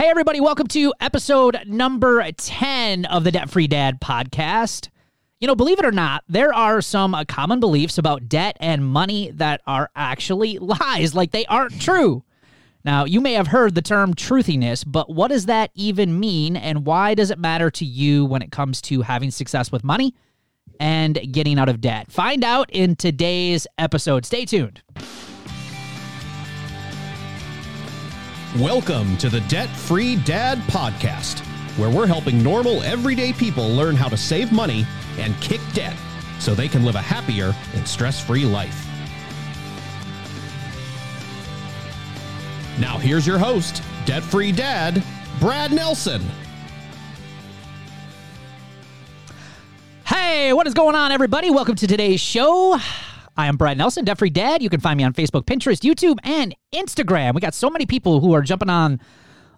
Hey, everybody, welcome to episode number 10 of the Debt Free Dad podcast. You know, believe it or not, there are some uh, common beliefs about debt and money that are actually lies, like they aren't true. Now, you may have heard the term truthiness, but what does that even mean, and why does it matter to you when it comes to having success with money and getting out of debt? Find out in today's episode. Stay tuned. Welcome to the Debt Free Dad Podcast, where we're helping normal, everyday people learn how to save money and kick debt so they can live a happier and stress free life. Now, here's your host, Debt Free Dad, Brad Nelson. Hey, what is going on, everybody? Welcome to today's show. I am Brad Nelson, Debt Free Dad. You can find me on Facebook, Pinterest, YouTube, and Instagram. We got so many people who are jumping on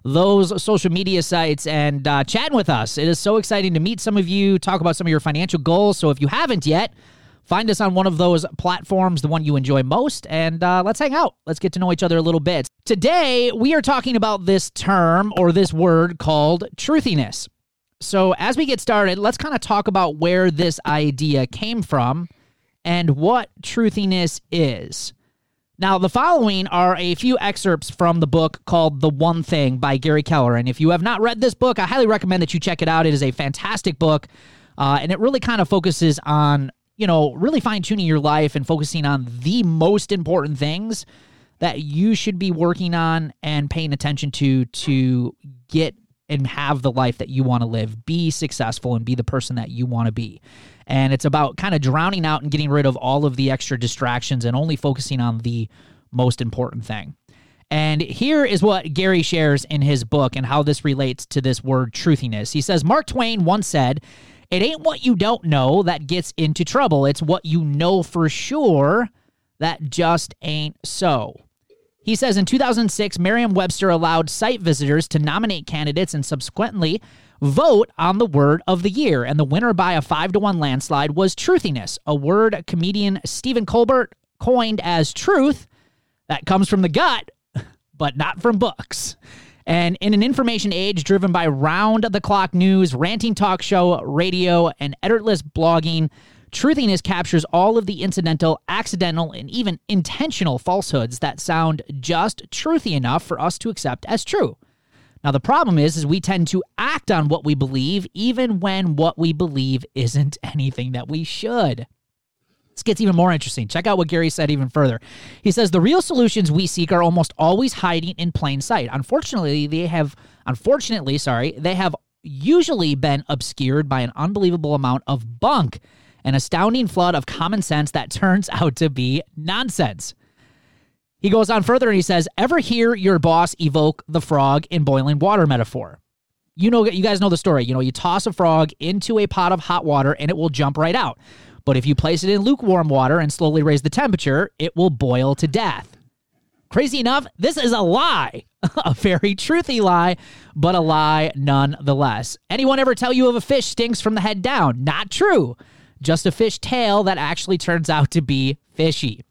those social media sites and uh, chatting with us. It is so exciting to meet some of you, talk about some of your financial goals. So if you haven't yet, find us on one of those platforms, the one you enjoy most, and uh, let's hang out. Let's get to know each other a little bit. Today, we are talking about this term or this word called truthiness. So as we get started, let's kind of talk about where this idea came from and what truthiness is. Now, the following are a few excerpts from the book called The One Thing by Gary Keller. And if you have not read this book, I highly recommend that you check it out. It is a fantastic book, uh, and it really kind of focuses on, you know, really fine tuning your life and focusing on the most important things that you should be working on and paying attention to to get and have the life that you want to live, be successful, and be the person that you want to be. And it's about kind of drowning out and getting rid of all of the extra distractions and only focusing on the most important thing. And here is what Gary shares in his book and how this relates to this word truthiness. He says Mark Twain once said, It ain't what you don't know that gets into trouble, it's what you know for sure that just ain't so. He says in 2006, Merriam Webster allowed site visitors to nominate candidates and subsequently vote on the word of the year. And the winner by a 5 to 1 landslide was truthiness, a word comedian Stephen Colbert coined as truth that comes from the gut, but not from books. And in an information age driven by round the clock news, ranting talk show, radio, and editorless blogging, Truthiness captures all of the incidental, accidental, and even intentional falsehoods that sound just truthy enough for us to accept as true. Now the problem is is we tend to act on what we believe even when what we believe isn't anything that we should. This gets even more interesting. Check out what Gary said even further. He says the real solutions we seek are almost always hiding in plain sight. Unfortunately, they have unfortunately, sorry, they have usually been obscured by an unbelievable amount of bunk an astounding flood of common sense that turns out to be nonsense. He goes on further and he says, Ever hear your boss evoke the frog in boiling water metaphor? You know, you guys know the story. You know, you toss a frog into a pot of hot water and it will jump right out. But if you place it in lukewarm water and slowly raise the temperature, it will boil to death. Crazy enough, this is a lie. a very truthy lie, but a lie nonetheless. Anyone ever tell you of a fish stinks from the head down? Not true just a fish tail that actually turns out to be fishy.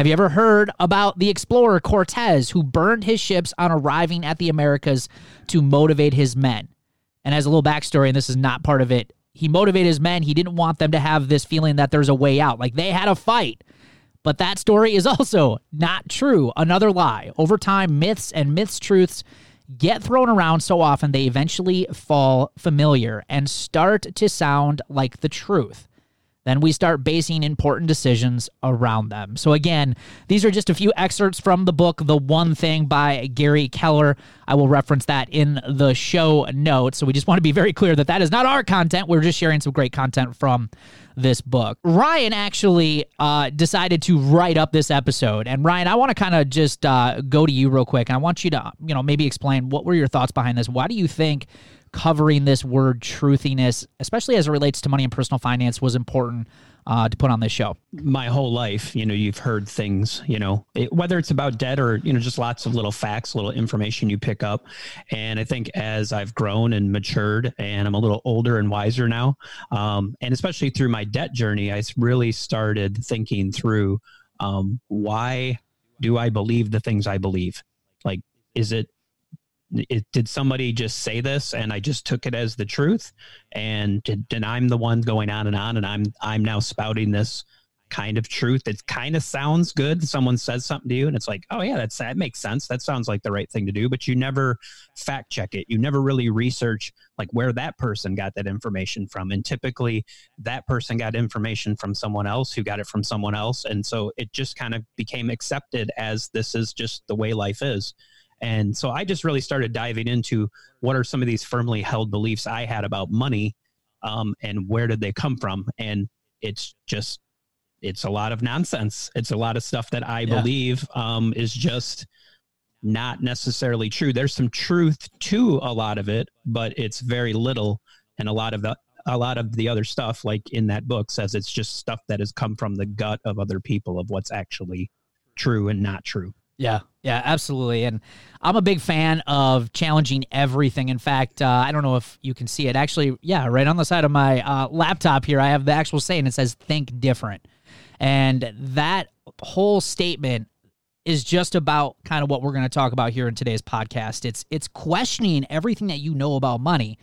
Have you ever heard about the explorer Cortez who burned his ships on arriving at the Americas to motivate his men? And as a little backstory, and this is not part of it, he motivated his men. He didn't want them to have this feeling that there's a way out. Like they had a fight. But that story is also not true. Another lie. Over time, myths and myths truths get thrown around so often they eventually fall familiar and start to sound like the truth then we start basing important decisions around them. So, again, these are just a few excerpts from the book, The One Thing by Gary Keller. I will reference that in the show notes. So, we just want to be very clear that that is not our content. We're just sharing some great content from this book. Ryan actually uh, decided to write up this episode. And, Ryan, I want to kind of just uh, go to you real quick. I want you to, you know, maybe explain what were your thoughts behind this? Why do you think? Covering this word truthiness, especially as it relates to money and personal finance, was important uh, to put on this show? My whole life, you know, you've heard things, you know, it, whether it's about debt or, you know, just lots of little facts, little information you pick up. And I think as I've grown and matured and I'm a little older and wiser now, um, and especially through my debt journey, I really started thinking through um, why do I believe the things I believe? Like, is it it, did somebody just say this and I just took it as the truth and and I'm the one going on and on and I'm I'm now spouting this kind of truth. It kind of sounds good. Someone says something to you, and it's like, oh yeah, that's that makes sense. That sounds like the right thing to do. But you never fact check it. You never really research like where that person got that information from. And typically, that person got information from someone else who got it from someone else, and so it just kind of became accepted as this is just the way life is. And so I just really started diving into what are some of these firmly held beliefs I had about money, um, and where did they come from? And it's just it's a lot of nonsense. It's a lot of stuff that I yeah. believe um, is just not necessarily true. There's some truth to a lot of it, but it's very little, and a lot of the a lot of the other stuff, like in that book, says it's just stuff that has come from the gut of other people of what's actually true and not true. Yeah, yeah, absolutely. And I'm a big fan of challenging everything. In fact, uh, I don't know if you can see it. Actually, yeah, right on the side of my uh, laptop here, I have the actual saying. It says "Think different." And that whole statement is just about kind of what we're going to talk about here in today's podcast. It's it's questioning everything that you know about money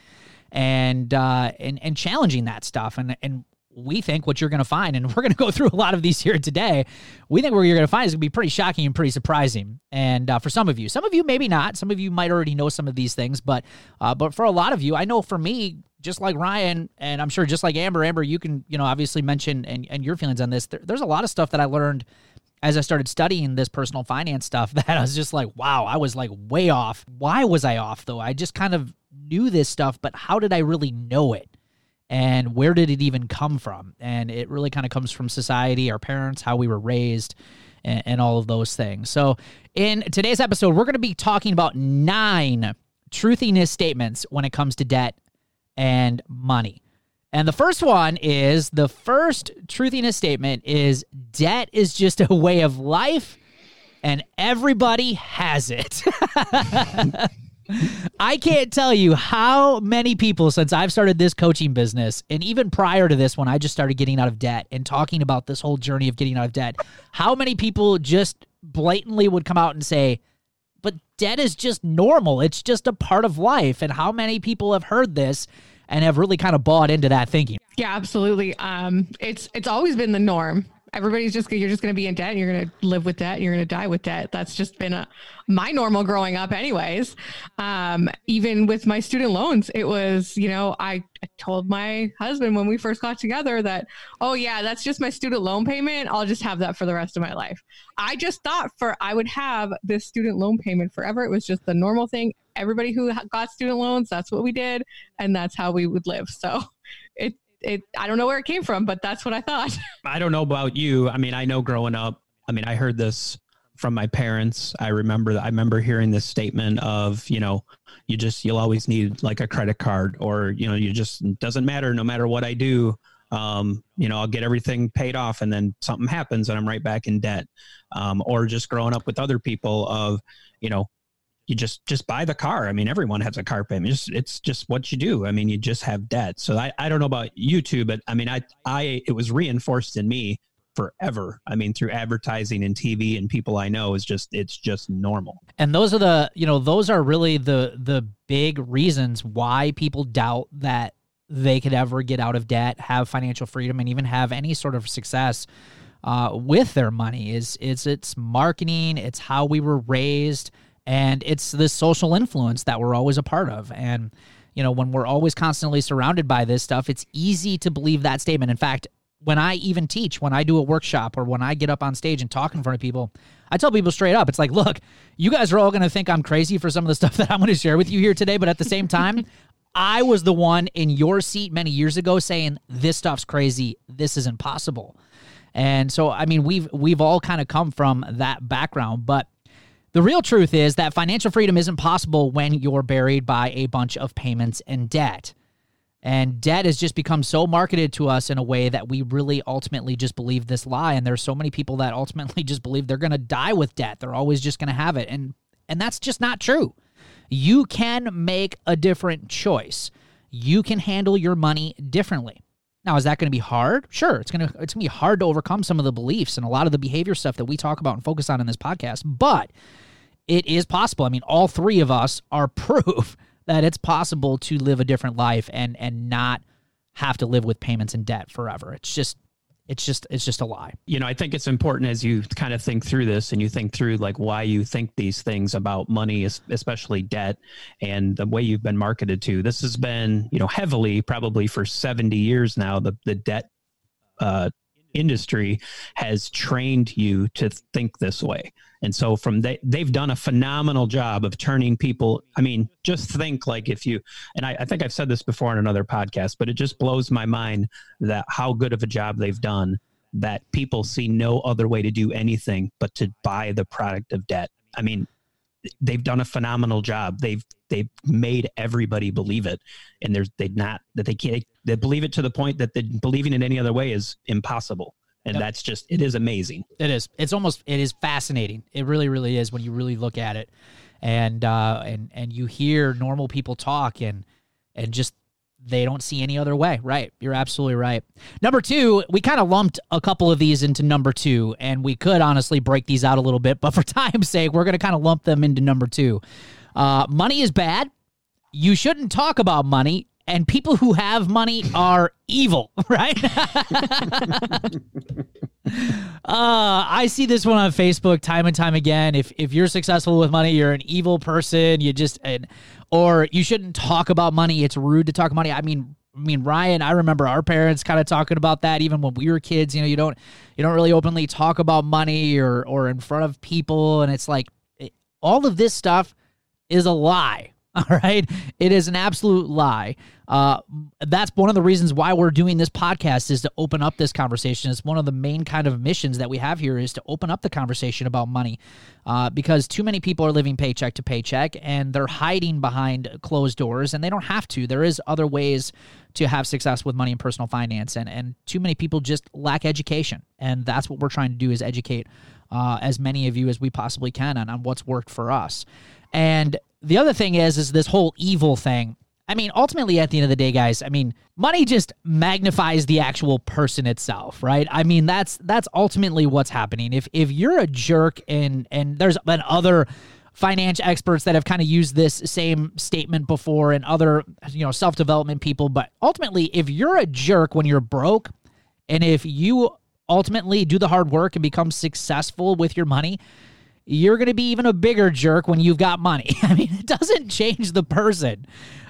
and uh and and challenging that stuff and and we think what you're going to find, and we're going to go through a lot of these here today. We think what you're going to find is going to be pretty shocking and pretty surprising. And uh, for some of you, some of you maybe not. Some of you might already know some of these things, but uh, but for a lot of you, I know for me, just like Ryan, and I'm sure just like Amber, Amber, you can you know obviously mention and and your feelings on this. There, there's a lot of stuff that I learned as I started studying this personal finance stuff that I was just like, wow, I was like way off. Why was I off though? I just kind of knew this stuff, but how did I really know it? And where did it even come from? And it really kind of comes from society, our parents, how we were raised, and, and all of those things. So, in today's episode, we're going to be talking about nine truthiness statements when it comes to debt and money. And the first one is the first truthiness statement is debt is just a way of life and everybody has it. I can't tell you how many people since I've started this coaching business, and even prior to this, when I just started getting out of debt and talking about this whole journey of getting out of debt, how many people just blatantly would come out and say, but debt is just normal. It's just a part of life. And how many people have heard this and have really kind of bought into that thinking? Yeah, absolutely. Um, it's it's always been the norm everybody's just you're just going to be in debt and you're going to live with debt and you're going to die with debt. That's just been a, my normal growing up anyways. Um, even with my student loans it was you know I, I told my husband when we first got together that oh yeah that's just my student loan payment. I'll just have that for the rest of my life. I just thought for i would have this student loan payment forever. It was just the normal thing. Everybody who got student loans that's what we did and that's how we would live. So it it I don't know where it came from, but that's what I thought. I don't know about you. I mean, I know growing up, I mean, I heard this from my parents. I remember I remember hearing this statement of, you know, you just you'll always need like a credit card or, you know, you just doesn't matter no matter what I do. Um, you know, I'll get everything paid off and then something happens and I'm right back in debt. Um, or just growing up with other people of, you know, you just just buy the car. I mean, everyone has a car payment. It's, it's just what you do. I mean, you just have debt. So I, I don't know about you two, but I mean, I I it was reinforced in me forever. I mean, through advertising and TV and people I know is just it's just normal. And those are the you know those are really the the big reasons why people doubt that they could ever get out of debt, have financial freedom, and even have any sort of success uh, with their money. Is it's it's marketing, it's how we were raised and it's this social influence that we're always a part of. And you know when we're always constantly surrounded by this stuff it's easy to believe that statement. In fact when i even teach when i do a workshop or when i get up on stage and talk in front of people i tell people straight up it's like look you guys are all going to think i'm crazy for some of the stuff that i'm going to share with you here today but at the same time i was the one in your seat many years ago saying this stuff's crazy. This is impossible and so i mean we've we've all kind of come from that background but the real truth is that financial freedom isn't possible when you're buried by a bunch of payments and debt. And debt has just become so marketed to us in a way that we really ultimately just believe this lie. And there's so many people that ultimately just believe they're going to die with debt. They're always just going to have it. And and that's just not true. You can make a different choice. You can handle your money differently. Now, is that going to be hard? Sure, it's going to it's going to be hard to overcome some of the beliefs and a lot of the behavior stuff that we talk about and focus on in this podcast, but it is possible. I mean, all three of us are proof that it's possible to live a different life and and not have to live with payments and debt forever. It's just it's just it's just a lie you know i think it's important as you kind of think through this and you think through like why you think these things about money especially debt and the way you've been marketed to this has been you know heavily probably for 70 years now the the debt uh, industry has trained you to think this way. And so from they they've done a phenomenal job of turning people. I mean, just think like if you and I, I think I've said this before on another podcast, but it just blows my mind that how good of a job they've done that people see no other way to do anything but to buy the product of debt. I mean, they've done a phenomenal job. They've they've made everybody believe it, and there's they not that they can't they believe it to the point that the, believing it any other way is impossible. And yep. that's just it is amazing. It is. It's almost it is fascinating. It really really is when you really look at it, and uh, and and you hear normal people talk and and just they don't see any other way. Right. You're absolutely right. Number two, we kind of lumped a couple of these into number two, and we could honestly break these out a little bit, but for time's sake, we're going to kind of lump them into number two. Uh, money is bad. You shouldn't talk about money, and people who have money are evil, right? uh, I see this one on Facebook time and time again. If if you're successful with money, you're an evil person. You just and or you shouldn't talk about money. It's rude to talk money. I mean, I mean, Ryan, I remember our parents kind of talking about that even when we were kids. You know, you don't you don't really openly talk about money or or in front of people, and it's like it, all of this stuff is a lie. All right. It is an absolute lie. Uh, that's one of the reasons why we're doing this podcast is to open up this conversation. It's one of the main kind of missions that we have here is to open up the conversation about money uh, because too many people are living paycheck to paycheck and they're hiding behind closed doors and they don't have to. There is other ways to have success with money and personal finance and, and too many people just lack education. And that's what we're trying to do is educate uh, as many of you as we possibly can on, on what's worked for us. And the other thing is, is this whole evil thing. I mean, ultimately, at the end of the day, guys, I mean, money just magnifies the actual person itself, right? I mean, that's that's ultimately what's happening. If if you're a jerk, and and there's been other finance experts that have kind of used this same statement before, and other you know self development people, but ultimately, if you're a jerk when you're broke, and if you ultimately do the hard work and become successful with your money, you're going to be even a bigger jerk when you've got money. I mean, it doesn't change the person.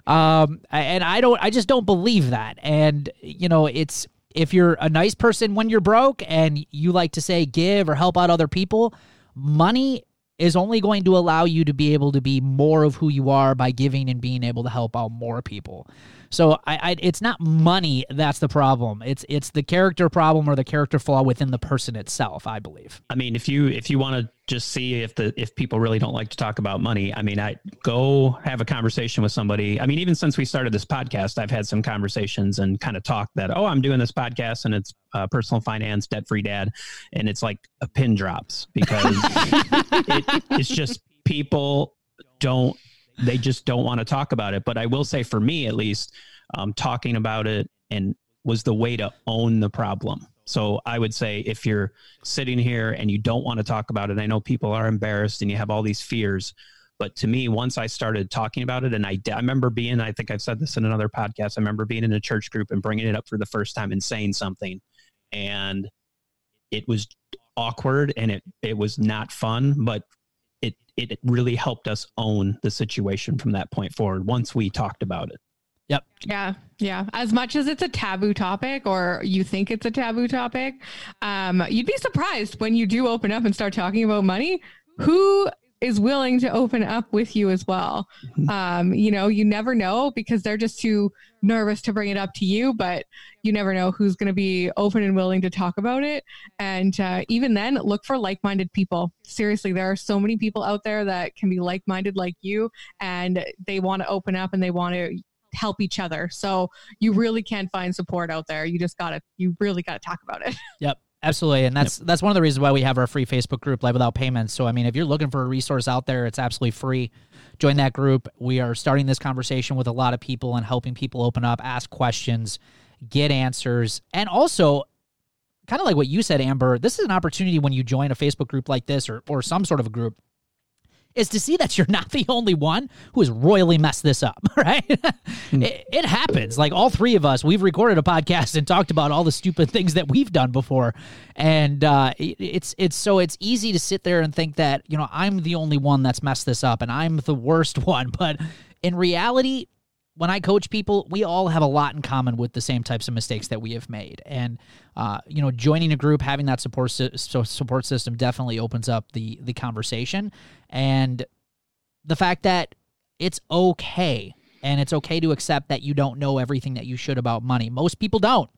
Um, and I don't, I just don't believe that. And, you know, it's, if you're a nice person when you're broke and you like to say give or help out other people, money is only going to allow you to be able to be more of who you are by giving and being able to help out more people. So I, I, it's not money that's the problem. It's it's the character problem or the character flaw within the person itself. I believe. I mean, if you if you want to just see if the if people really don't like to talk about money, I mean, I go have a conversation with somebody. I mean, even since we started this podcast, I've had some conversations and kind of talk that oh, I'm doing this podcast and it's uh, personal finance, debt free dad, and it's like a pin drops because it, it's just people don't they just don't want to talk about it. But I will say, for me at least, um, talking about it and was the way to own the problem. So I would say if you're sitting here and you don't want to talk about it, I know people are embarrassed and you have all these fears. But to me, once I started talking about it, and I, I remember being, I think I've said this in another podcast, I remember being in a church group and bringing it up for the first time and saying something. And it was awkward and it, it was not fun. But it it really helped us own the situation from that point forward once we talked about it. Yep. Yeah. Yeah. As much as it's a taboo topic or you think it's a taboo topic, um, you'd be surprised when you do open up and start talking about money. Who is willing to open up with you as well. Mm-hmm. Um, you know, you never know because they're just too nervous to bring it up to you, but you never know who's going to be open and willing to talk about it. And uh, even then, look for like minded people. Seriously, there are so many people out there that can be like minded like you and they want to open up and they want to help each other. So you really can find support out there. You just got to, you really got to talk about it. Yep. Absolutely, and that's yep. that's one of the reasons why we have our free Facebook group, Live Without Payments. So, I mean, if you're looking for a resource out there, it's absolutely free. Join that group. We are starting this conversation with a lot of people and helping people open up, ask questions, get answers, and also, kind of like what you said, Amber. This is an opportunity when you join a Facebook group like this or or some sort of a group is to see that you're not the only one who has royally messed this up, right? Hmm. it, it happens. Like all three of us, we've recorded a podcast and talked about all the stupid things that we've done before, and uh, it, it's it's so it's easy to sit there and think that you know I'm the only one that's messed this up and I'm the worst one, but in reality, when I coach people, we all have a lot in common with the same types of mistakes that we have made. And uh, you know, joining a group, having that support si- support system definitely opens up the the conversation and the fact that it's okay and it's okay to accept that you don't know everything that you should about money. Most people don't,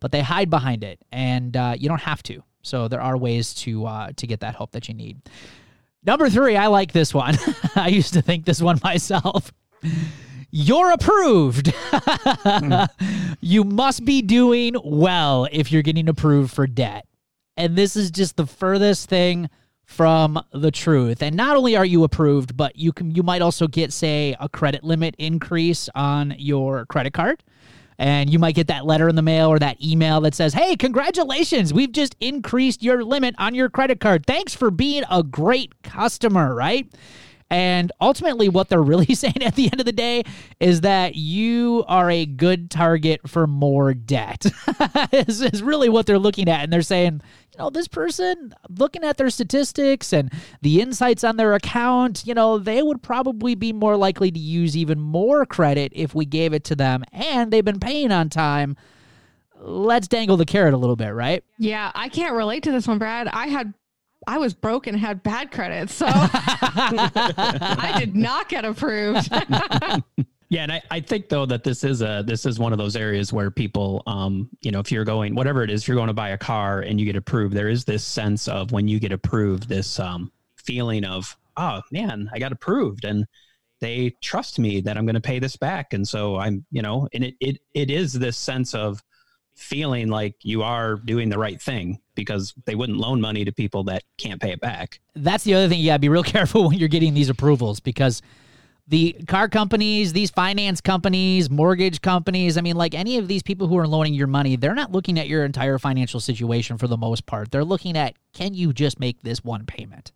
but they hide behind it, and uh, you don't have to. So there are ways to uh, to get that help that you need. Number three, I like this one. I used to think this one myself you're approved. Hmm. you must be doing well if you're getting approved for debt. And this is just the furthest thing from the truth. And not only are you approved, but you can you might also get say a credit limit increase on your credit card. And you might get that letter in the mail or that email that says, "Hey, congratulations. We've just increased your limit on your credit card. Thanks for being a great customer," right? And ultimately, what they're really saying at the end of the day is that you are a good target for more debt, is, is really what they're looking at. And they're saying, you know, this person, looking at their statistics and the insights on their account, you know, they would probably be more likely to use even more credit if we gave it to them. And they've been paying on time let's dangle the carrot a little bit, right? Yeah, I can't relate to this one, Brad. I had I was broke and had bad credit, so I did not get approved. Yeah, and I, I think though that this is a this is one of those areas where people, um, you know, if you're going whatever it is, if you're going to buy a car and you get approved, there is this sense of when you get approved, this um, feeling of oh man, I got approved, and they trust me that I'm going to pay this back, and so I'm, you know, and it it it is this sense of feeling like you are doing the right thing because they wouldn't loan money to people that can't pay it back. That's the other thing. To be real careful when you're getting these approvals because the car companies, these finance companies, mortgage companies, I mean, like any of these people who are loaning your money, they're not looking at your entire financial situation for the most part. They're looking at can you just make this one payment?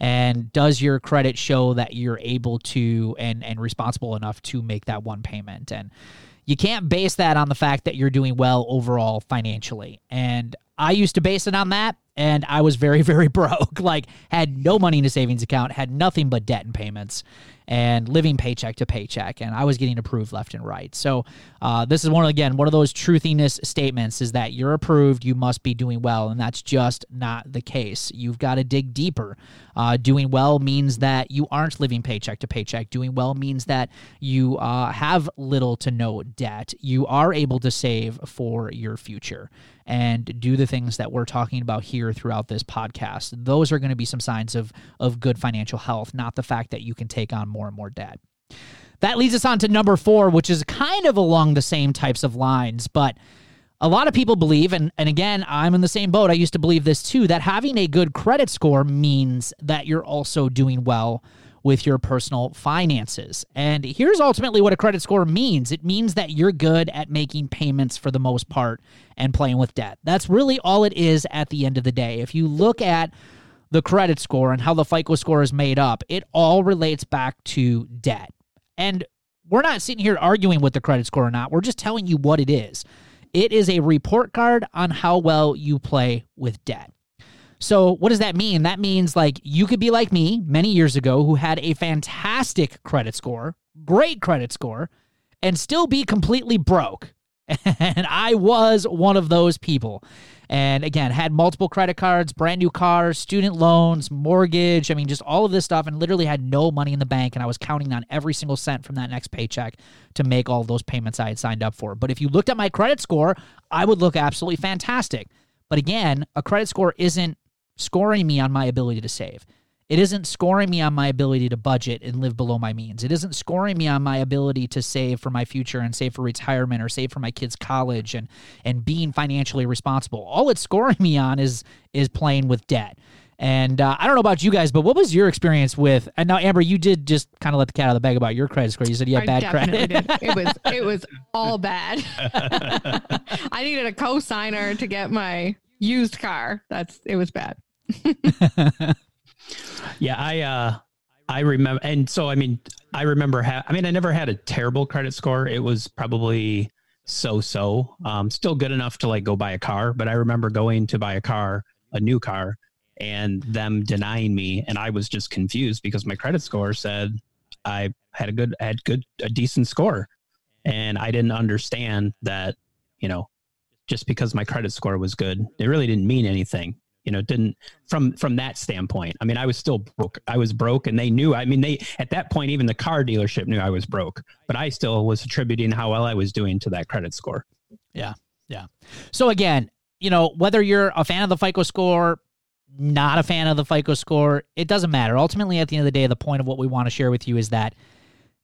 And does your credit show that you're able to and and responsible enough to make that one payment? And you can't base that on the fact that you're doing well overall financially. And I used to base it on that and I was very, very broke. Like, had no money in a savings account, had nothing but debt and payments, and living paycheck to paycheck. And I was getting approved left and right. So, uh, this is one, again, one of those truthiness statements is that you're approved, you must be doing well. And that's just not the case. You've got to dig deeper. Uh, doing well means that you aren't living paycheck to paycheck. Doing well means that you uh, have little to no debt. You are able to save for your future and do the things that we're talking about here throughout this podcast. Those are going to be some signs of of good financial health, not the fact that you can take on more and more debt. That leads us on to number 4, which is kind of along the same types of lines, but a lot of people believe, and, and again, I'm in the same boat. I used to believe this too, that having a good credit score means that you're also doing well with your personal finances. And here's ultimately what a credit score means it means that you're good at making payments for the most part and playing with debt. That's really all it is at the end of the day. If you look at the credit score and how the FICO score is made up, it all relates back to debt. And we're not sitting here arguing with the credit score or not. We're just telling you what it is. It is a report card on how well you play with debt. So, what does that mean? That means like you could be like me many years ago who had a fantastic credit score, great credit score, and still be completely broke. And I was one of those people. And again, had multiple credit cards, brand new cars, student loans, mortgage. I mean, just all of this stuff, and literally had no money in the bank. And I was counting on every single cent from that next paycheck to make all those payments I had signed up for. But if you looked at my credit score, I would look absolutely fantastic. But again, a credit score isn't scoring me on my ability to save. It isn't scoring me on my ability to budget and live below my means. It isn't scoring me on my ability to save for my future and save for retirement or save for my kids' college and and being financially responsible. All it's scoring me on is is playing with debt. And uh, I don't know about you guys, but what was your experience with? And now, Amber, you did just kind of let the cat out of the bag about your credit score. You said you had I bad credit. Did. It was it was all bad. I needed a co-signer to get my used car. That's it was bad. Yeah, I uh I remember, and so I mean, I remember. Ha- I mean, I never had a terrible credit score. It was probably so-so, um, still good enough to like go buy a car. But I remember going to buy a car, a new car, and them denying me, and I was just confused because my credit score said I had a good, had good, a decent score, and I didn't understand that, you know, just because my credit score was good, it really didn't mean anything you know didn't from from that standpoint. I mean i was still broke i was broke and they knew i mean they at that point even the car dealership knew i was broke but i still was attributing how well i was doing to that credit score. Yeah yeah. So again you know whether you're a fan of the fico score not a fan of the fico score it doesn't matter. Ultimately at the end of the day the point of what we want to share with you is that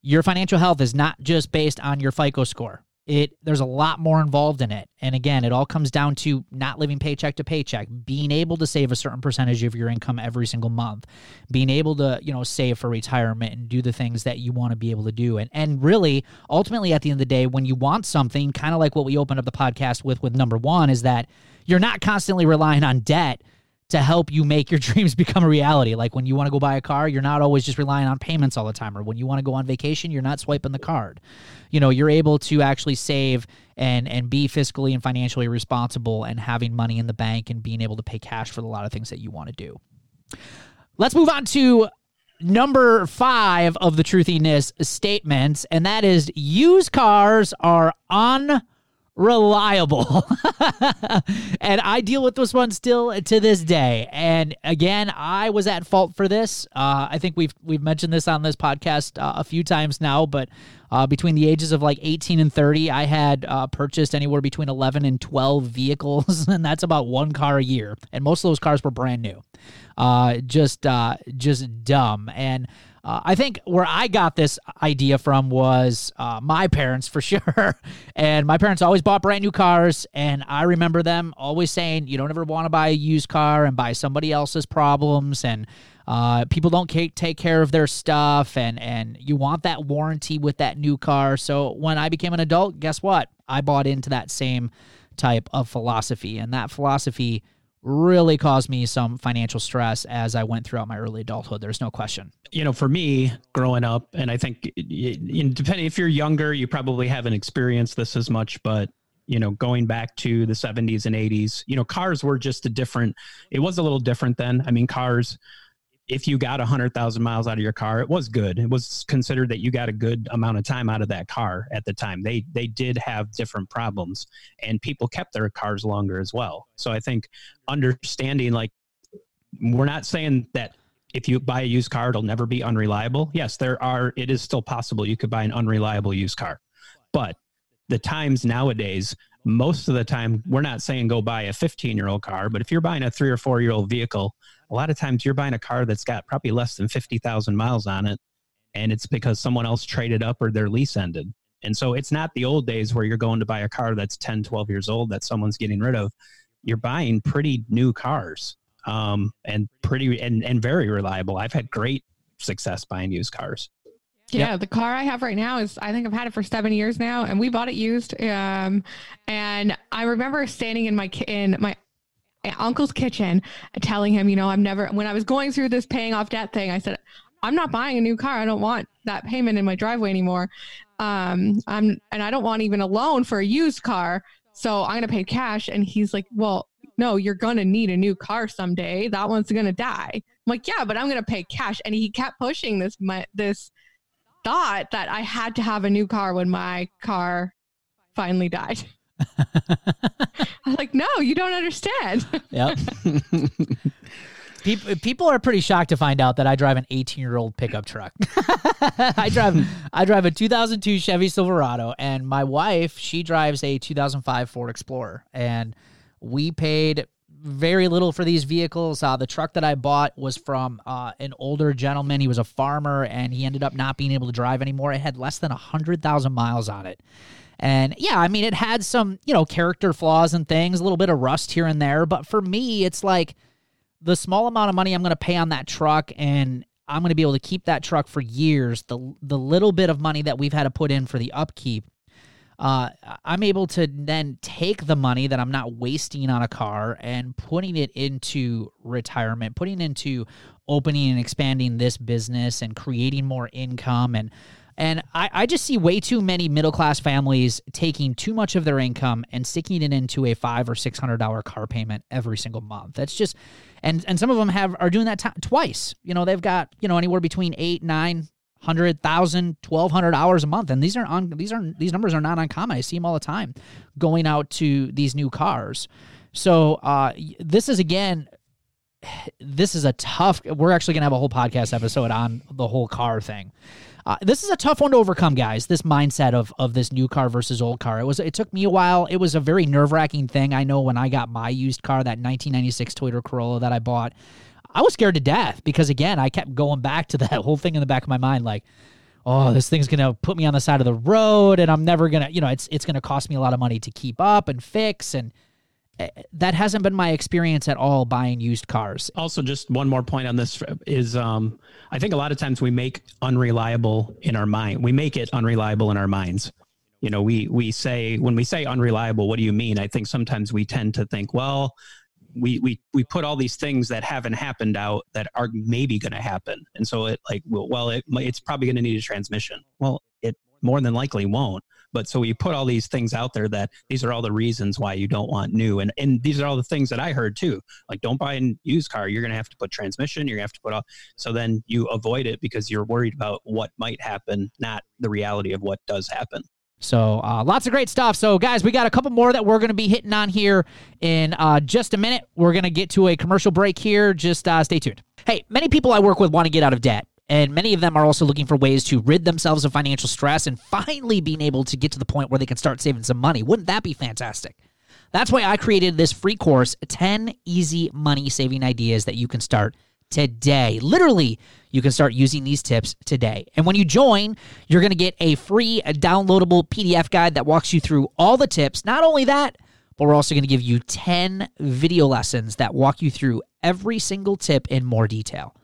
your financial health is not just based on your fico score it there's a lot more involved in it. And again it all comes down to not living paycheck to paycheck being able to save a certain percentage of your income every single month being able to you know save for retirement and do the things that you want to be able to do. And and really ultimately at the end of the day when you want something kind of like what we opened up the podcast with with number 1 is that you're not constantly relying on debt to help you make your dreams become a reality. Like when you want to go buy a car, you're not always just relying on payments all the time. Or when you want to go on vacation, you're not swiping the card. You know, you're able to actually save and and be fiscally and financially responsible and having money in the bank and being able to pay cash for a lot of things that you want to do. Let's move on to number five of the truthiness statements, and that is used cars are on reliable. and I deal with this one still to this day. And again, I was at fault for this. Uh, I think we've we've mentioned this on this podcast uh, a few times now, but uh, between the ages of like 18 and 30, I had uh, purchased anywhere between 11 and 12 vehicles, and that's about one car a year. And most of those cars were brand new. Uh, just uh, just dumb. And uh, I think where I got this idea from was uh, my parents for sure. and my parents always bought brand new cars. And I remember them always saying, you don't ever want to buy a used car and buy somebody else's problems. And uh, people don't take care of their stuff. And, and you want that warranty with that new car. So when I became an adult, guess what? I bought into that same type of philosophy. And that philosophy really caused me some financial stress as I went throughout my early adulthood. There's no question. You know, for me growing up, and I think depending if you're younger, you probably haven't experienced this as much, but you know, going back to the 70s and 80s, you know, cars were just a different, it was a little different then. I mean, cars, if you got 100,000 miles out of your car, it was good. It was considered that you got a good amount of time out of that car at the time. They they did have different problems and people kept their cars longer as well. So I think understanding like we're not saying that if you buy a used car it'll never be unreliable. Yes, there are it is still possible you could buy an unreliable used car. But the times nowadays most of the time we're not saying go buy a 15 year old car but if you're buying a 3 or 4 year old vehicle a lot of times you're buying a car that's got probably less than 50,000 miles on it and it's because someone else traded up or their lease ended. And so it's not the old days where you're going to buy a car that's 10, 12 years old that someone's getting rid of. You're buying pretty new cars um, and pretty and, and very reliable. I've had great success buying used cars. Yeah, yep. the car I have right now is I think I've had it for seven years now, and we bought it used. Um, and I remember standing in my in my uncle's kitchen telling him, you know, I'm never, when I was going through this paying off debt thing, I said, I'm not buying a new car. I don't want that payment in my driveway anymore. Um, I'm, and I don't want even a loan for a used car. So I'm going to pay cash. And he's like, well, no, you're going to need a new car someday. That one's going to die. I'm like, yeah, but I'm going to pay cash. And he kept pushing this, my, this thought that I had to have a new car when my car finally died. I'm like, no, you don't understand. yep. People, people are pretty shocked to find out that I drive an 18 year old pickup truck. I drive I drive a 2002 Chevy Silverado, and my wife she drives a 2005 Ford Explorer, and we paid very little for these vehicles. Uh, the truck that I bought was from uh, an older gentleman. He was a farmer, and he ended up not being able to drive anymore. It had less than hundred thousand miles on it. And yeah, I mean, it had some, you know, character flaws and things, a little bit of rust here and there. But for me, it's like the small amount of money I'm going to pay on that truck and I'm going to be able to keep that truck for years. The, the little bit of money that we've had to put in for the upkeep, uh, I'm able to then take the money that I'm not wasting on a car and putting it into retirement, putting into opening and expanding this business and creating more income and and I, I just see way too many middle class families taking too much of their income and sticking it into a five or six hundred dollar car payment every single month. That's just, and and some of them have are doing that t- twice. You know, they've got you know anywhere between eight, nine hundred thousand, twelve hundred hours a month, and these are on these are these numbers are not uncommon. I see them all the time, going out to these new cars. So uh, this is again this is a tough we're actually going to have a whole podcast episode on the whole car thing uh, this is a tough one to overcome guys this mindset of of this new car versus old car. It was it took me a while. It was a very nerve-wracking thing i know when i got my used car that 1996 toyota corolla that i bought. I was scared to death because again i kept going back to that whole thing in the back of my mind like oh this thing's gonna put me on the side of the road and i'm never gonna you know it's it's gonna cost me a lot of money to keep up and fix and that hasn't been my experience at all buying used cars. Also, just one more point on this is um, I think a lot of times we make unreliable in our mind. We make it unreliable in our minds. You know, we we say when we say unreliable, what do you mean? I think sometimes we tend to think, well, we we we put all these things that haven't happened out that are maybe going to happen, and so it like well, it, it's probably going to need a transmission. Well, it more than likely won't. But so you put all these things out there that these are all the reasons why you don't want new. And and these are all the things that I heard too. Like don't buy a used car. You're gonna have to put transmission, you're gonna have to put all so then you avoid it because you're worried about what might happen, not the reality of what does happen. So uh, lots of great stuff. So guys, we got a couple more that we're going to be hitting on here in uh, just a minute. We're going to get to a commercial break here. Just uh, stay tuned. Hey, many people I work with want to get out of debt. And many of them are also looking for ways to rid themselves of financial stress and finally being able to get to the point where they can start saving some money. Wouldn't that be fantastic? That's why I created this free course 10 easy money saving ideas that you can start today. Literally, you can start using these tips today. And when you join, you're going to get a free downloadable PDF guide that walks you through all the tips. Not only that, but we're also going to give you 10 video lessons that walk you through every single tip in more detail.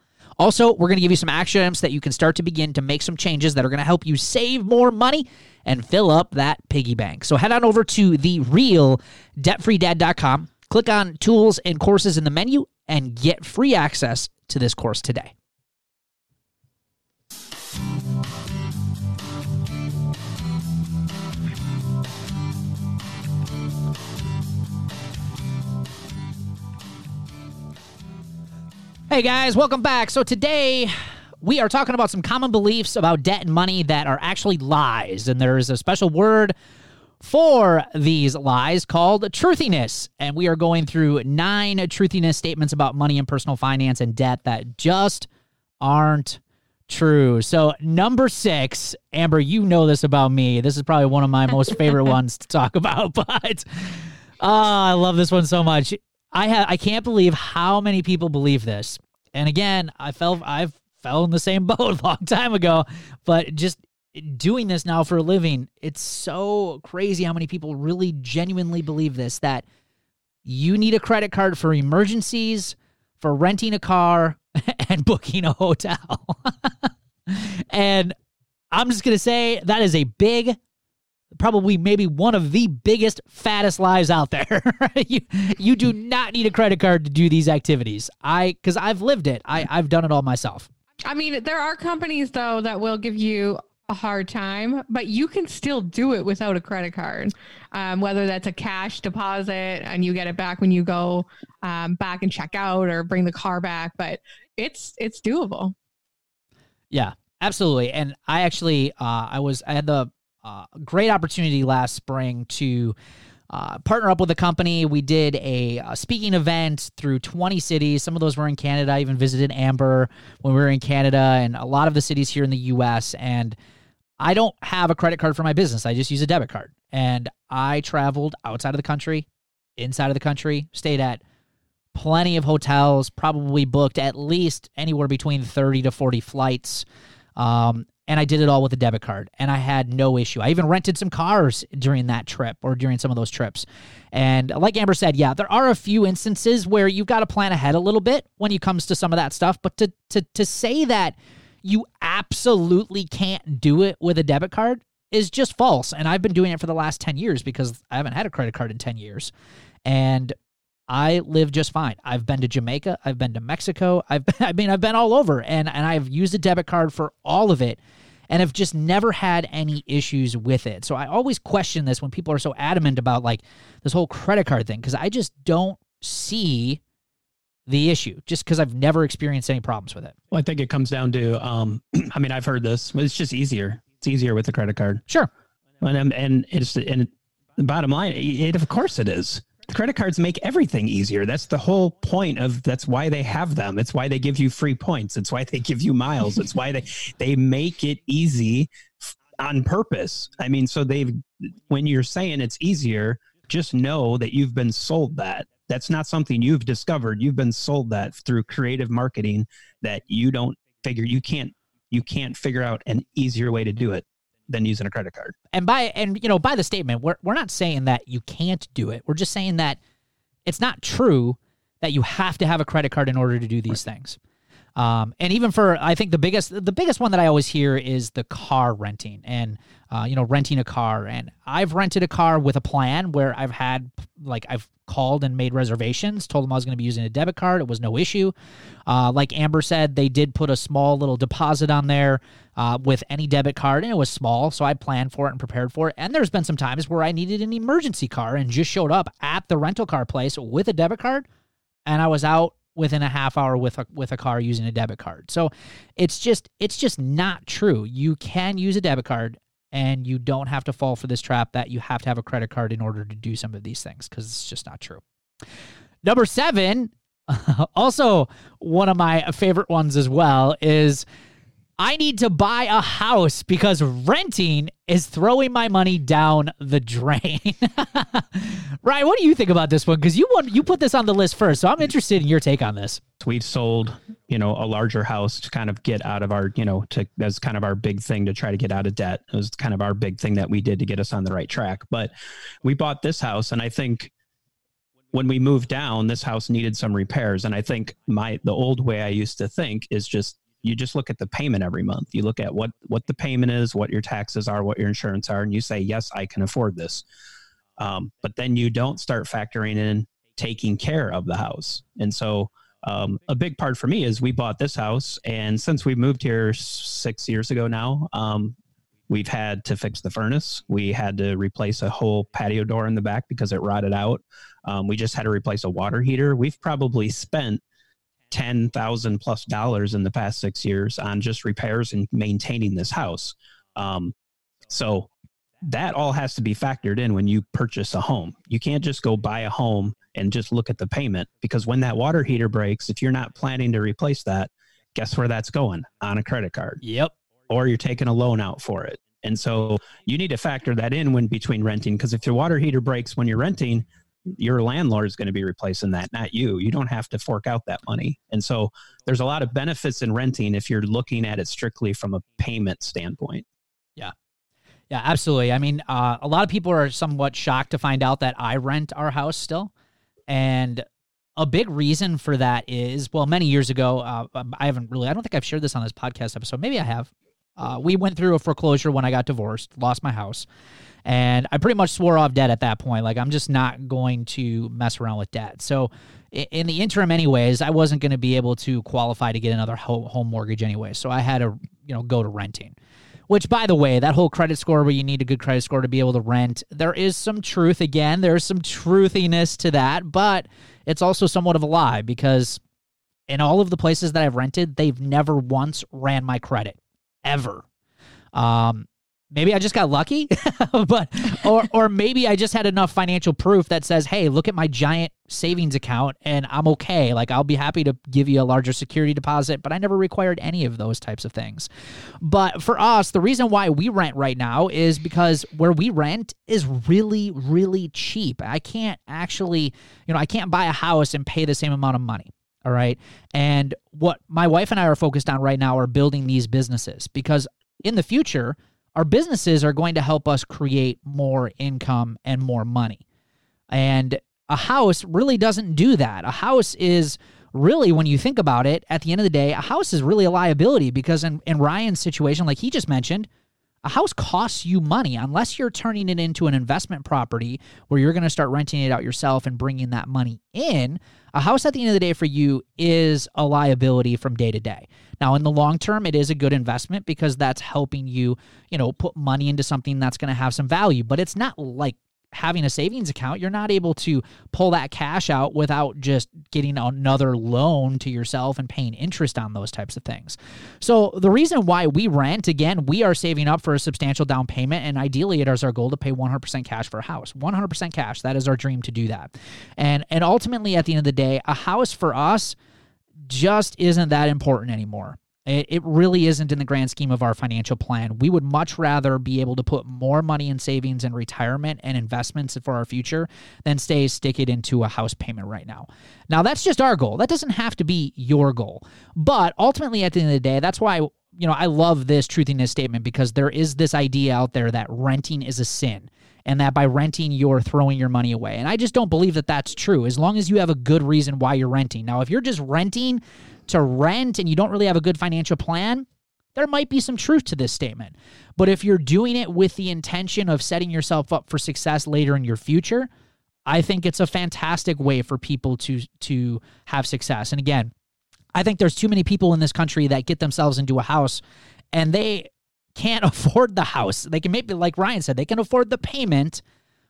Also, we're going to give you some action items that you can start to begin to make some changes that are going to help you save more money and fill up that piggy bank. So head on over to the real debtfreedad.com, click on tools and courses in the menu, and get free access to this course today. Hey guys, welcome back. So today we are talking about some common beliefs about debt and money that are actually lies. And there is a special word for these lies called truthiness. And we are going through nine truthiness statements about money and personal finance and debt that just aren't true. So, number six, Amber, you know this about me. This is probably one of my most favorite ones to talk about, but oh, I love this one so much. I have I can't believe how many people believe this. And again, I fell I've fell in the same boat a long time ago, but just doing this now for a living, it's so crazy how many people really genuinely believe this that you need a credit card for emergencies, for renting a car, and booking a hotel. and I'm just going to say that is a big probably maybe one of the biggest fattest lies out there. You you do not need a credit card to do these activities. I because i've lived it. I i've done it all myself. I mean there are companies though that will give you a hard time but you can still do it without a credit card. Um, whether that's a cash deposit and you get it back when you go um, back and check out or bring the car back but it's it's doable. Yeah absolutely. And i actually uh, i was i had the uh, great opportunity last spring to uh, partner up with a company. We did a, a, speaking event through 20 cities. Some of those were in Canada. I even visited Amber when we were in Canada and a lot of the cities here in the US. And I don't have a credit card for my business, I just use a debit card. And I traveled outside of the country, inside of the country, stayed at plenty of hotels, probably booked at least anywhere between 30 to 40 flights. Um, and I did it all with a debit card and I had no issue. I even rented some cars during that trip or during some of those trips. And like Amber said, yeah, there are a few instances where you've got to plan ahead a little bit when it comes to some of that stuff, but to to to say that you absolutely can't do it with a debit card is just false. And I've been doing it for the last 10 years because I haven't had a credit card in 10 years. And I live just fine. I've been to Jamaica, I've been to Mexico, I've I mean I've been all over and and I've used a debit card for all of it and have just never had any issues with it. So I always question this when people are so adamant about like this whole credit card thing because I just don't see the issue just because I've never experienced any problems with it. Well, I think it comes down to, um, I mean, I've heard this, it's just easier. It's easier with a credit card. Sure. And, and it's, and the bottom line, it, of course it is. Credit cards make everything easier. That's the whole point of, that's why they have them. It's why they give you free points. It's why they give you miles. It's why they, they make it easy on purpose. I mean, so they've, when you're saying it's easier, just know that you've been sold that that's not something you've discovered you've been sold that through creative marketing that you don't figure you can't you can't figure out an easier way to do it than using a credit card. And by and you know by the statement we're, we're not saying that you can't do it. We're just saying that it's not true that you have to have a credit card in order to do these right. things um, and even for I think the biggest the biggest one that I always hear is the car renting and uh, you know renting a car. And I've rented a car with a plan where I've had like I've called and made reservations told them I was going to be using a debit card. It was no issue. Uh, like Amber said they did put a small little deposit on there uh, with any debit card and it was small so I planned for it and prepared for it. And there's been some times where I needed an emergency car and just showed up at the rental car place with a debit card and I was out within a half hour with a with a car using a debit card. So it's just it's just not true. You can use a debit card and you don't have to fall for this trap that you have to have a credit card in order to do some of these things because it's just not true. Number 7, also one of my favorite ones as well is I need to buy a house because renting is throwing my money down the drain. Ryan, what do you think about this one? Because you want you put this on the list first, so I'm interested in your take on this. We've sold, you know, a larger house to kind of get out of our, you know, to as kind of our big thing to try to get out of debt. It was kind of our big thing that we did to get us on the right track. But we bought this house, and I think when we moved down, this house needed some repairs. And I think my the old way I used to think is just you just look at the payment every month. You look at what what the payment is, what your taxes are, what your insurance are, and you say, yes, I can afford this. Um, but then you don't start factoring in taking care of the house. And so um, a big part for me is we bought this house, and since we moved here six years ago now, um, we've had to fix the furnace. We had to replace a whole patio door in the back because it rotted out. Um, we just had to replace a water heater. We've probably spent ten thousand plus dollars in the past six years on just repairs and maintaining this house. Um, so that all has to be factored in when you purchase a home. You can't just go buy a home and just look at the payment because when that water heater breaks, if you're not planning to replace that, guess where that's going? On a credit card. Yep. Or you're taking a loan out for it. And so you need to factor that in when between renting because if your water heater breaks when you're renting, your landlord is going to be replacing that, not you. You don't have to fork out that money. And so there's a lot of benefits in renting if you're looking at it strictly from a payment standpoint. Yeah. Yeah, absolutely. I mean, uh, a lot of people are somewhat shocked to find out that I rent our house still. And a big reason for that is, well, many years ago, uh, um, I haven't really, I don't think I've shared this on this podcast episode. Maybe I have. Uh, we went through a foreclosure when I got divorced, lost my house. And I pretty much swore off debt at that point. Like, I'm just not going to mess around with debt. So, in the interim, anyways, I wasn't going to be able to qualify to get another home mortgage anyway. So, I had to, you know, go to renting. Which, by the way, that whole credit score where you need a good credit score to be able to rent, there is some truth. Again, there's some truthiness to that, but it's also somewhat of a lie because in all of the places that I've rented, they've never once ran my credit ever. Um, maybe I just got lucky, but or or maybe I just had enough financial proof that says, "Hey, look at my giant savings account and I'm okay. Like I'll be happy to give you a larger security deposit, but I never required any of those types of things." But for us, the reason why we rent right now is because where we rent is really really cheap. I can't actually, you know, I can't buy a house and pay the same amount of money. All right. And what my wife and I are focused on right now are building these businesses because in the future, our businesses are going to help us create more income and more money. And a house really doesn't do that. A house is really, when you think about it, at the end of the day, a house is really a liability because in, in Ryan's situation, like he just mentioned, a house costs you money unless you're turning it into an investment property where you're going to start renting it out yourself and bringing that money in. A house at the end of the day for you is a liability from day to day. Now, in the long term, it is a good investment because that's helping you, you know, put money into something that's going to have some value, but it's not like having a savings account, you're not able to pull that cash out without just getting another loan to yourself and paying interest on those types of things. So, the reason why we rent, again, we are saving up for a substantial down payment, and ideally, it is our goal to pay 100% cash for a house. 100% cash. That is our dream to do that. And, and ultimately, at the end of the day, a house for us just isn't that important anymore. It, really isn't in the grand scheme of our financial plan. We would much rather be able to put more money in savings and retirement and investments for our future than stay stick it into a house payment right now. Now, that's just our goal. That doesn't have to be your goal. But ultimately, at the end of the day, that's why you know, I love this truthiness statement because there is this idea out there that renting is a sin and that by renting, you're throwing your money away. And I just don't believe that that's true as long as you have a good reason why you're renting. Now, if you're just renting to rent and you don't really have a good financial plan, there might be some truth to this statement. But if you're doing it with the intention of setting yourself up for success later in your future, I think it's a fantastic way for people to to have success. And again, I think there's too many people in this country that get themselves into a house and they can't afford the house. They can maybe like Ryan said, they can afford the payment,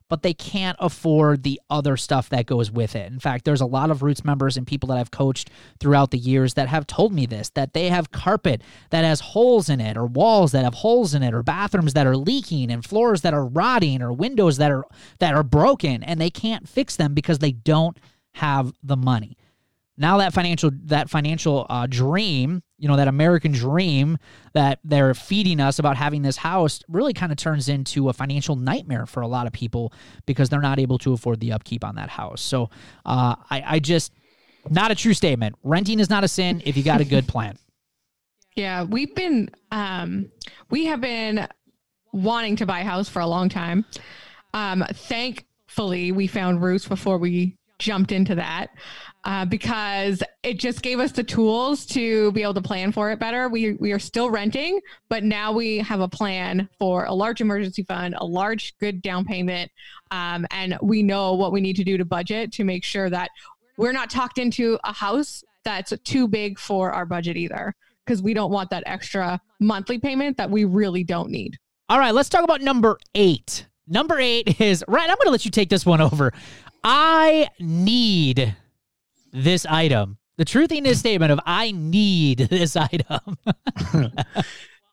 but they can't afford the other stuff that goes with it. In fact, there's a lot of Roots members and people that I've coached throughout the years that have told me this that they have carpet that has holes in it, or walls that have holes in it, or bathrooms that are leaking, and floors that are rotting, or windows that are that are broken, and they can't fix them because they don't have the money. Now that financial that financial uh, dream, you know, that American dream that they're feeding us about having this house really kind of turns into a financial nightmare for a lot of people because they're not able to afford the upkeep on that house. So uh, I, I just not a true statement. Renting is not a sin if you got a good plan. Yeah, we've been um, we have been wanting to buy a house for a long time. Um, thankfully, we found Roots before we jumped into that uh, because it just gave us the tools to be able to plan for it better. We we are still renting, but now we have a plan for a large emergency fund, a large good down payment, um, and we know what we need to do to budget to make sure that we're not talked into a house that's too big for our budget either, because we don't want that extra monthly payment that we really don't need. All right, let's talk about number eight. Number eight is right. I'm going to let you take this one over. I need this item. The truth in this statement of I need this item.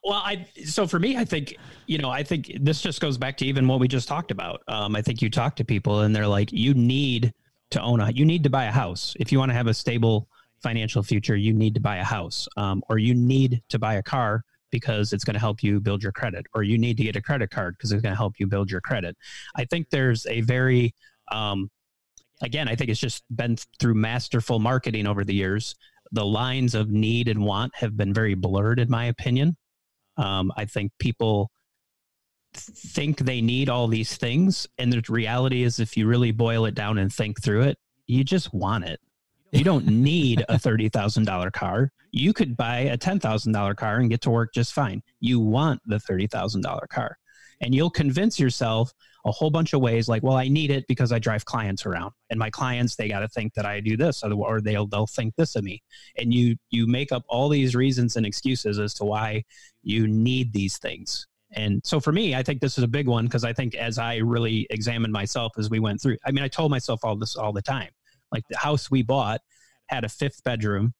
well, I so for me, I think you know, I think this just goes back to even what we just talked about. Um, I think you talk to people and they're like, you need to own a, you need to buy a house if you want to have a stable financial future. You need to buy a house, um, or you need to buy a car because it's going to help you build your credit, or you need to get a credit card because it's going to help you build your credit. I think there's a very um, again, I think it's just been through masterful marketing over the years. The lines of need and want have been very blurred, in my opinion. Um, I think people think they need all these things, and the reality is, if you really boil it down and think through it, you just want it. You don't need a thirty thousand dollar car. You could buy a ten thousand dollar car and get to work just fine. You want the thirty thousand dollar car, and you'll convince yourself a whole bunch of ways like well i need it because i drive clients around. And my clients they got to think that i do this or they'll they'll think this of me. And you you make up all these reasons and excuses as to why you need these things. And so for me i think this is a big one because i think as i really examined myself as we went through i mean i told myself all this all the time like the house we bought had a fifth bedroom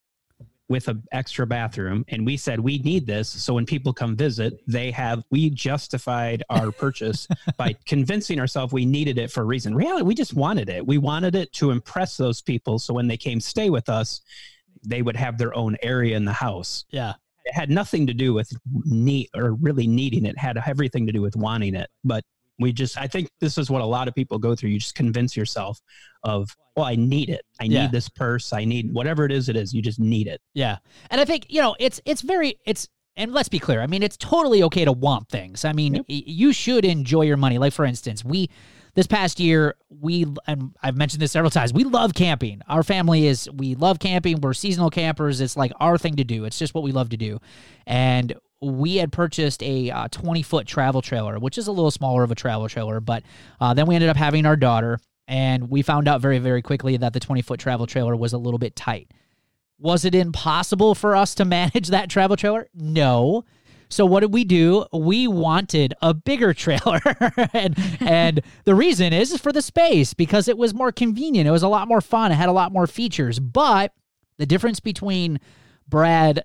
with an extra bathroom and we said we need this. So when people come visit they have we justified our purchase by convincing ourselves we needed it for a reason. Really we just wanted it. We wanted it to impress those people so when they came stay with us they would have their own area in the house. Yeah. It had nothing to do with need or really needing it. it had everything to do with wanting it. But we just i think this is what a lot of people go through. You just convince yourself of well i need it. I yeah. need this purse. I need whatever it is it is. You just need it. Yeah. And i think you know it's it's very it's and let's be clear i mean it's totally okay to want things. I mean yep. you should enjoy your money. Like for instance we this past year we and i've mentioned this several times we love camping. Our family is we love camping. We're seasonal campers. It's like our thing to do. It's just what we love to do. And we had purchased a uh, 20 foot travel trailer, which is a little smaller of a travel trailer. But uh, then we ended up having our daughter, and we found out very, very quickly that the 20 foot travel trailer was a little bit tight. Was it impossible for us to manage that travel trailer? No. So what did we do? We wanted a bigger trailer. and and the reason is for the space because it was more convenient. It was a lot more fun. It had a lot more features. But the difference between Brad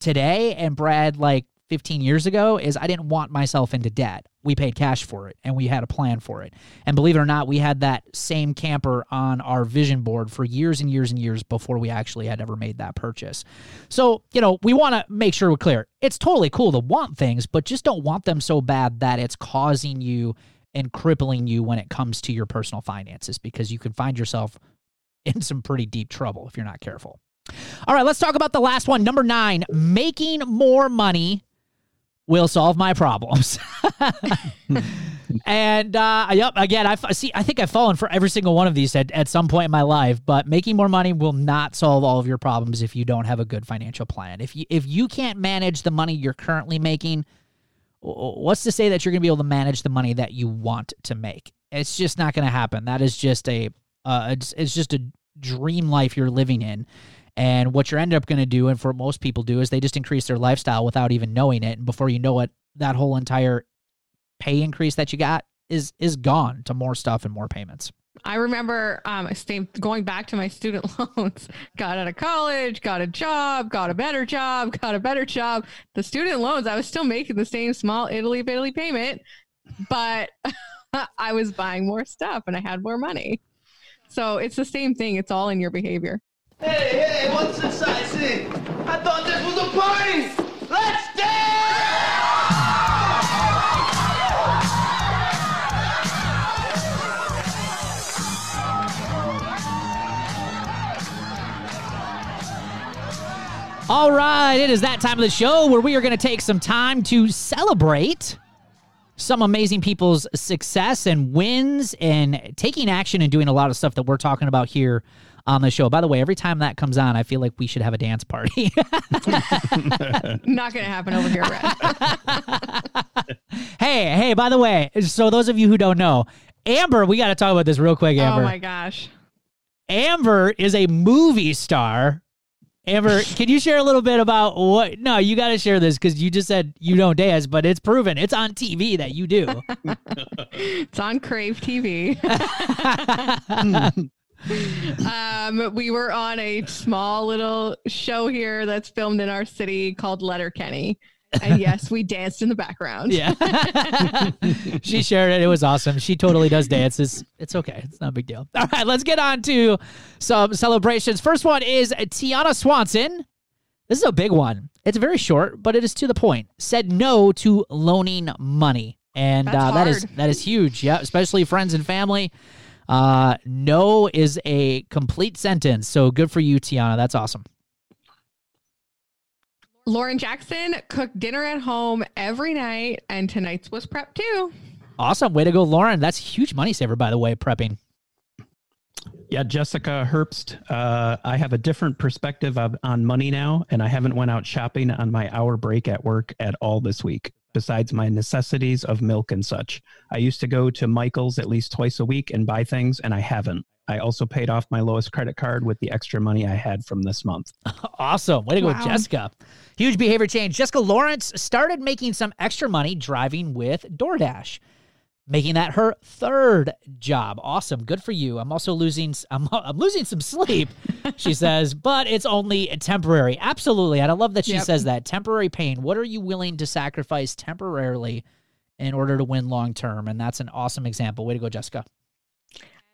today and Brad like 15 years ago is I didn't want myself into debt. We paid cash for it and we had a plan for it. And believe it or not, we had that same camper on our vision board for years and years and years before we actually had ever made that purchase. So, you know, we want to make sure we're clear. It's totally cool to want things, but just don't want them so bad that it's causing you and crippling you when it comes to your personal finances because you can find yourself in some pretty deep trouble if you're not careful. All right, let's talk about the last one. Number nine, making more money will solve my problems. and uh, yep, again, I see. I think I've fallen for every single one of these at, at some point in my life. But making more money will not solve all of your problems if you don't have a good financial plan. If you if you can't manage the money you're currently making, what's to say that you're going to be able to manage the money that you want to make? It's just not going to happen. That is just a uh, it's, it's just a dream life you're living in. And what you're ended up going to do, and for most people do, is they just increase their lifestyle without even knowing it. And before you know it, that whole entire pay increase that you got is is gone to more stuff and more payments. I remember um, going back to my student loans. got out of college, got a job, got a better job, got a better job. The student loans, I was still making the same small Italy Italy payment, but I was buying more stuff and I had more money. So it's the same thing. It's all in your behavior. Hey, hey, what's this I see? I thought this was a party! Let's dance! All right, it is that time of the show where we are going to take some time to celebrate some amazing people's success and wins and taking action and doing a lot of stuff that we're talking about here on the show. By the way, every time that comes on, I feel like we should have a dance party. Not going to happen over here, Brad. hey, hey, by the way, so those of you who don't know, Amber, we got to talk about this real quick, Amber. Oh my gosh. Amber is a movie star. Amber, can you share a little bit about what? No, you got to share this because you just said you don't dance, but it's proven. It's on TV that you do. it's on Crave TV. Um, we were on a small little show here that's filmed in our city called Letterkenny. And yes, we danced in the background. Yeah. she shared it. It was awesome. She totally does dances. It's okay. It's not a big deal. All right, let's get on to some celebrations. First one is Tiana Swanson. This is a big one. It's very short, but it is to the point. Said no to loaning money. And uh, that is that is huge. Yeah, especially friends and family. Uh, no is a complete sentence. So good for you, Tiana. That's awesome. Lauren Jackson cooked dinner at home every night, and tonight's was prep too. Awesome. Way to go, Lauren. That's a huge money saver, by the way, prepping. Yeah, Jessica Herbst. Uh, I have a different perspective of, on money now, and I haven't went out shopping on my hour break at work at all this week besides my necessities of milk and such. I used to go to Michael's at least twice a week and buy things, and I haven't. I also paid off my lowest credit card with the extra money I had from this month. awesome. Way to go, wow. Jessica. Huge behavior change. Jessica Lawrence started making some extra money driving with DoorDash making that her third job. Awesome, good for you. I'm also losing I'm, I'm losing some sleep, she says, but it's only temporary. Absolutely, and I love that she yep. says that temporary pain. What are you willing to sacrifice temporarily in order to win long term? And that's an awesome example. Way to go, Jessica.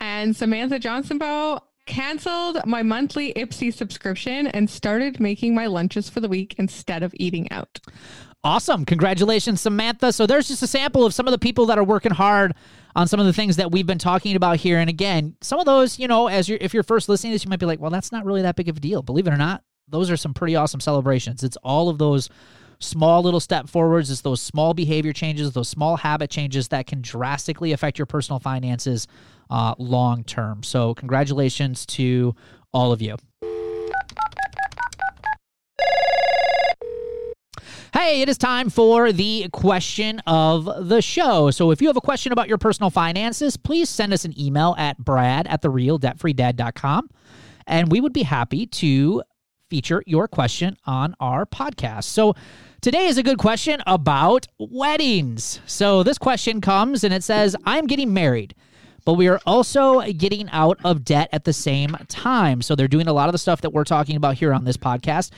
And Samantha Johnsonbow canceled my monthly Ipsy subscription and started making my lunches for the week instead of eating out. Awesome. Congratulations, Samantha. So there's just a sample of some of the people that are working hard on some of the things that we've been talking about here. And again, some of those, you know, as you're if you're first listening to this, you might be like, well, that's not really that big of a deal. Believe it or not, those are some pretty awesome celebrations. It's all of those small little step forwards. It's those small behavior changes, those small habit changes that can drastically affect your personal finances uh, long term. So congratulations to all of you. Hey, it is time for the question of the show. So if you have a question about your personal finances, please send us an email at brad at therealdebtfreedad.com and we would be happy to feature your question on our podcast. So today is a good question about weddings. So this question comes and it says, I'm getting married but we are also getting out of debt at the same time. So they're doing a lot of the stuff that we're talking about here on this podcast.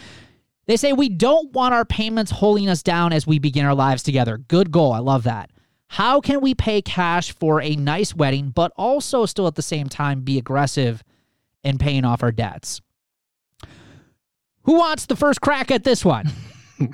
They say we don't want our payments holding us down as we begin our lives together. Good goal. I love that. How can we pay cash for a nice wedding, but also still at the same time be aggressive in paying off our debts? Who wants the first crack at this one?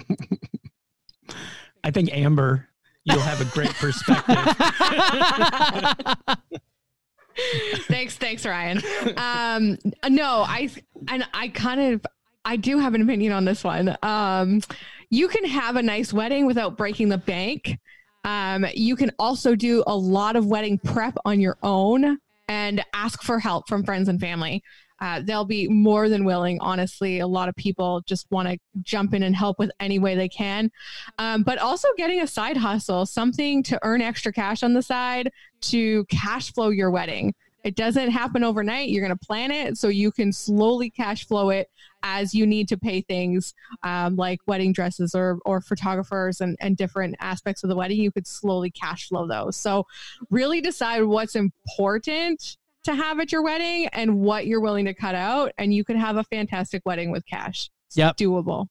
I think Amber you'll have a great perspective. thanks, thanks, Ryan. Um, no, I and I kind of I do have an opinion on this one. Um, you can have a nice wedding without breaking the bank. Um, you can also do a lot of wedding prep on your own and ask for help from friends and family uh, they'll be more than willing. Honestly, a lot of people just want to jump in and help with any way they can. Um, but also getting a side hustle, something to earn extra cash on the side to cash flow your wedding. It doesn't happen overnight. You're going to plan it so you can slowly cash flow it as you need to pay things um, like wedding dresses or, or photographers and, and different aspects of the wedding. You could slowly cash flow those. So, really decide what's important to have at your wedding and what you're willing to cut out. And you could have a fantastic wedding with cash. It's yep. doable.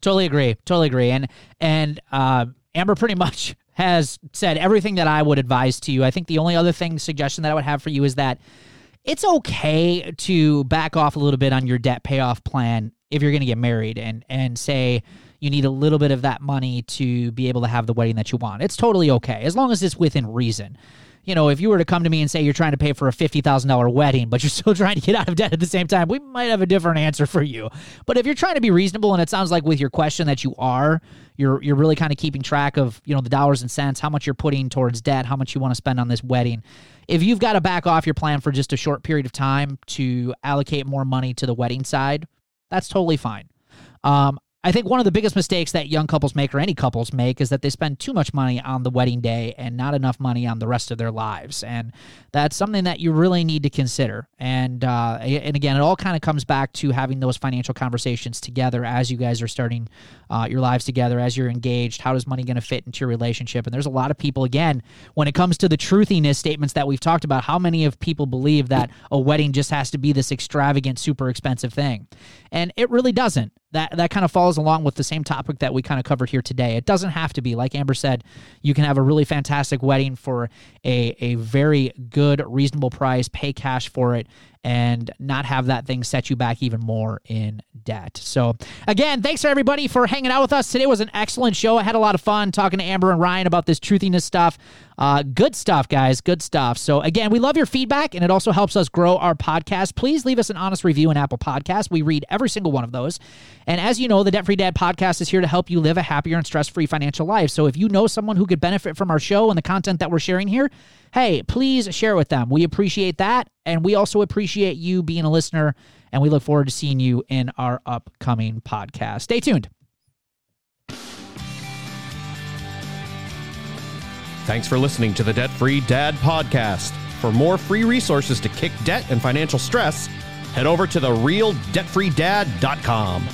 Totally agree. Totally agree. And, and, uh, Amber pretty much has said everything that I would advise to you. I think the only other thing, suggestion that I would have for you is that it's okay to back off a little bit on your debt payoff plan if you're going to get married and, and say, you need a little bit of that money to be able to have the wedding that you want. It's totally okay as long as it's within reason you know, if you were to come to me and say you're trying to pay for a $50,000 wedding, but you're still trying to get out of debt at the same time, we might have a different answer for you. But if you're trying to be reasonable, and it sounds like with your question that you are, you're, you're really kind of keeping track of, you know, the dollars and cents, how much you're putting towards debt, how much you want to spend on this wedding. If you've got to back off your plan for just a short period of time to allocate more money to the wedding side, that's totally fine. Um, I think one of the biggest mistakes that young couples make, or any couples make, is that they spend too much money on the wedding day and not enough money on the rest of their lives, and that's something that you really need to consider. And uh, and again, it all kind of comes back to having those financial conversations together as you guys are starting uh, your lives together, as you're engaged. How is money going to fit into your relationship? And there's a lot of people, again, when it comes to the truthiness statements that we've talked about, how many of people believe that a wedding just has to be this extravagant, super expensive thing, and it really doesn't that that kind of follows along with the same topic that we kind of covered here today. It doesn't have to be like Amber said. You can have a really fantastic wedding for a a very good, reasonable price. Pay cash for it, and not have that thing set you back even more in debt. So, again, thanks for everybody for hanging out with us. Today was an excellent show. I had a lot of fun talking to Amber and Ryan about this truthiness stuff. Uh, good stuff, guys. Good stuff. So, again, we love your feedback, and it also helps us grow our podcast. Please leave us an honest review in Apple Podcasts. We read every single one of those. And as you know, the Debt Free Dad podcast is here to help you live a happier and stress free financial life. So, if you know someone who could benefit from our show and the content that we're sharing here, hey, please share with them. We appreciate that. And we also appreciate you being a listener. And we look forward to seeing you in our upcoming podcast. Stay tuned. Thanks for listening to the Debt Free Dad podcast. For more free resources to kick debt and financial stress, head over to therealdebtfreedad.com.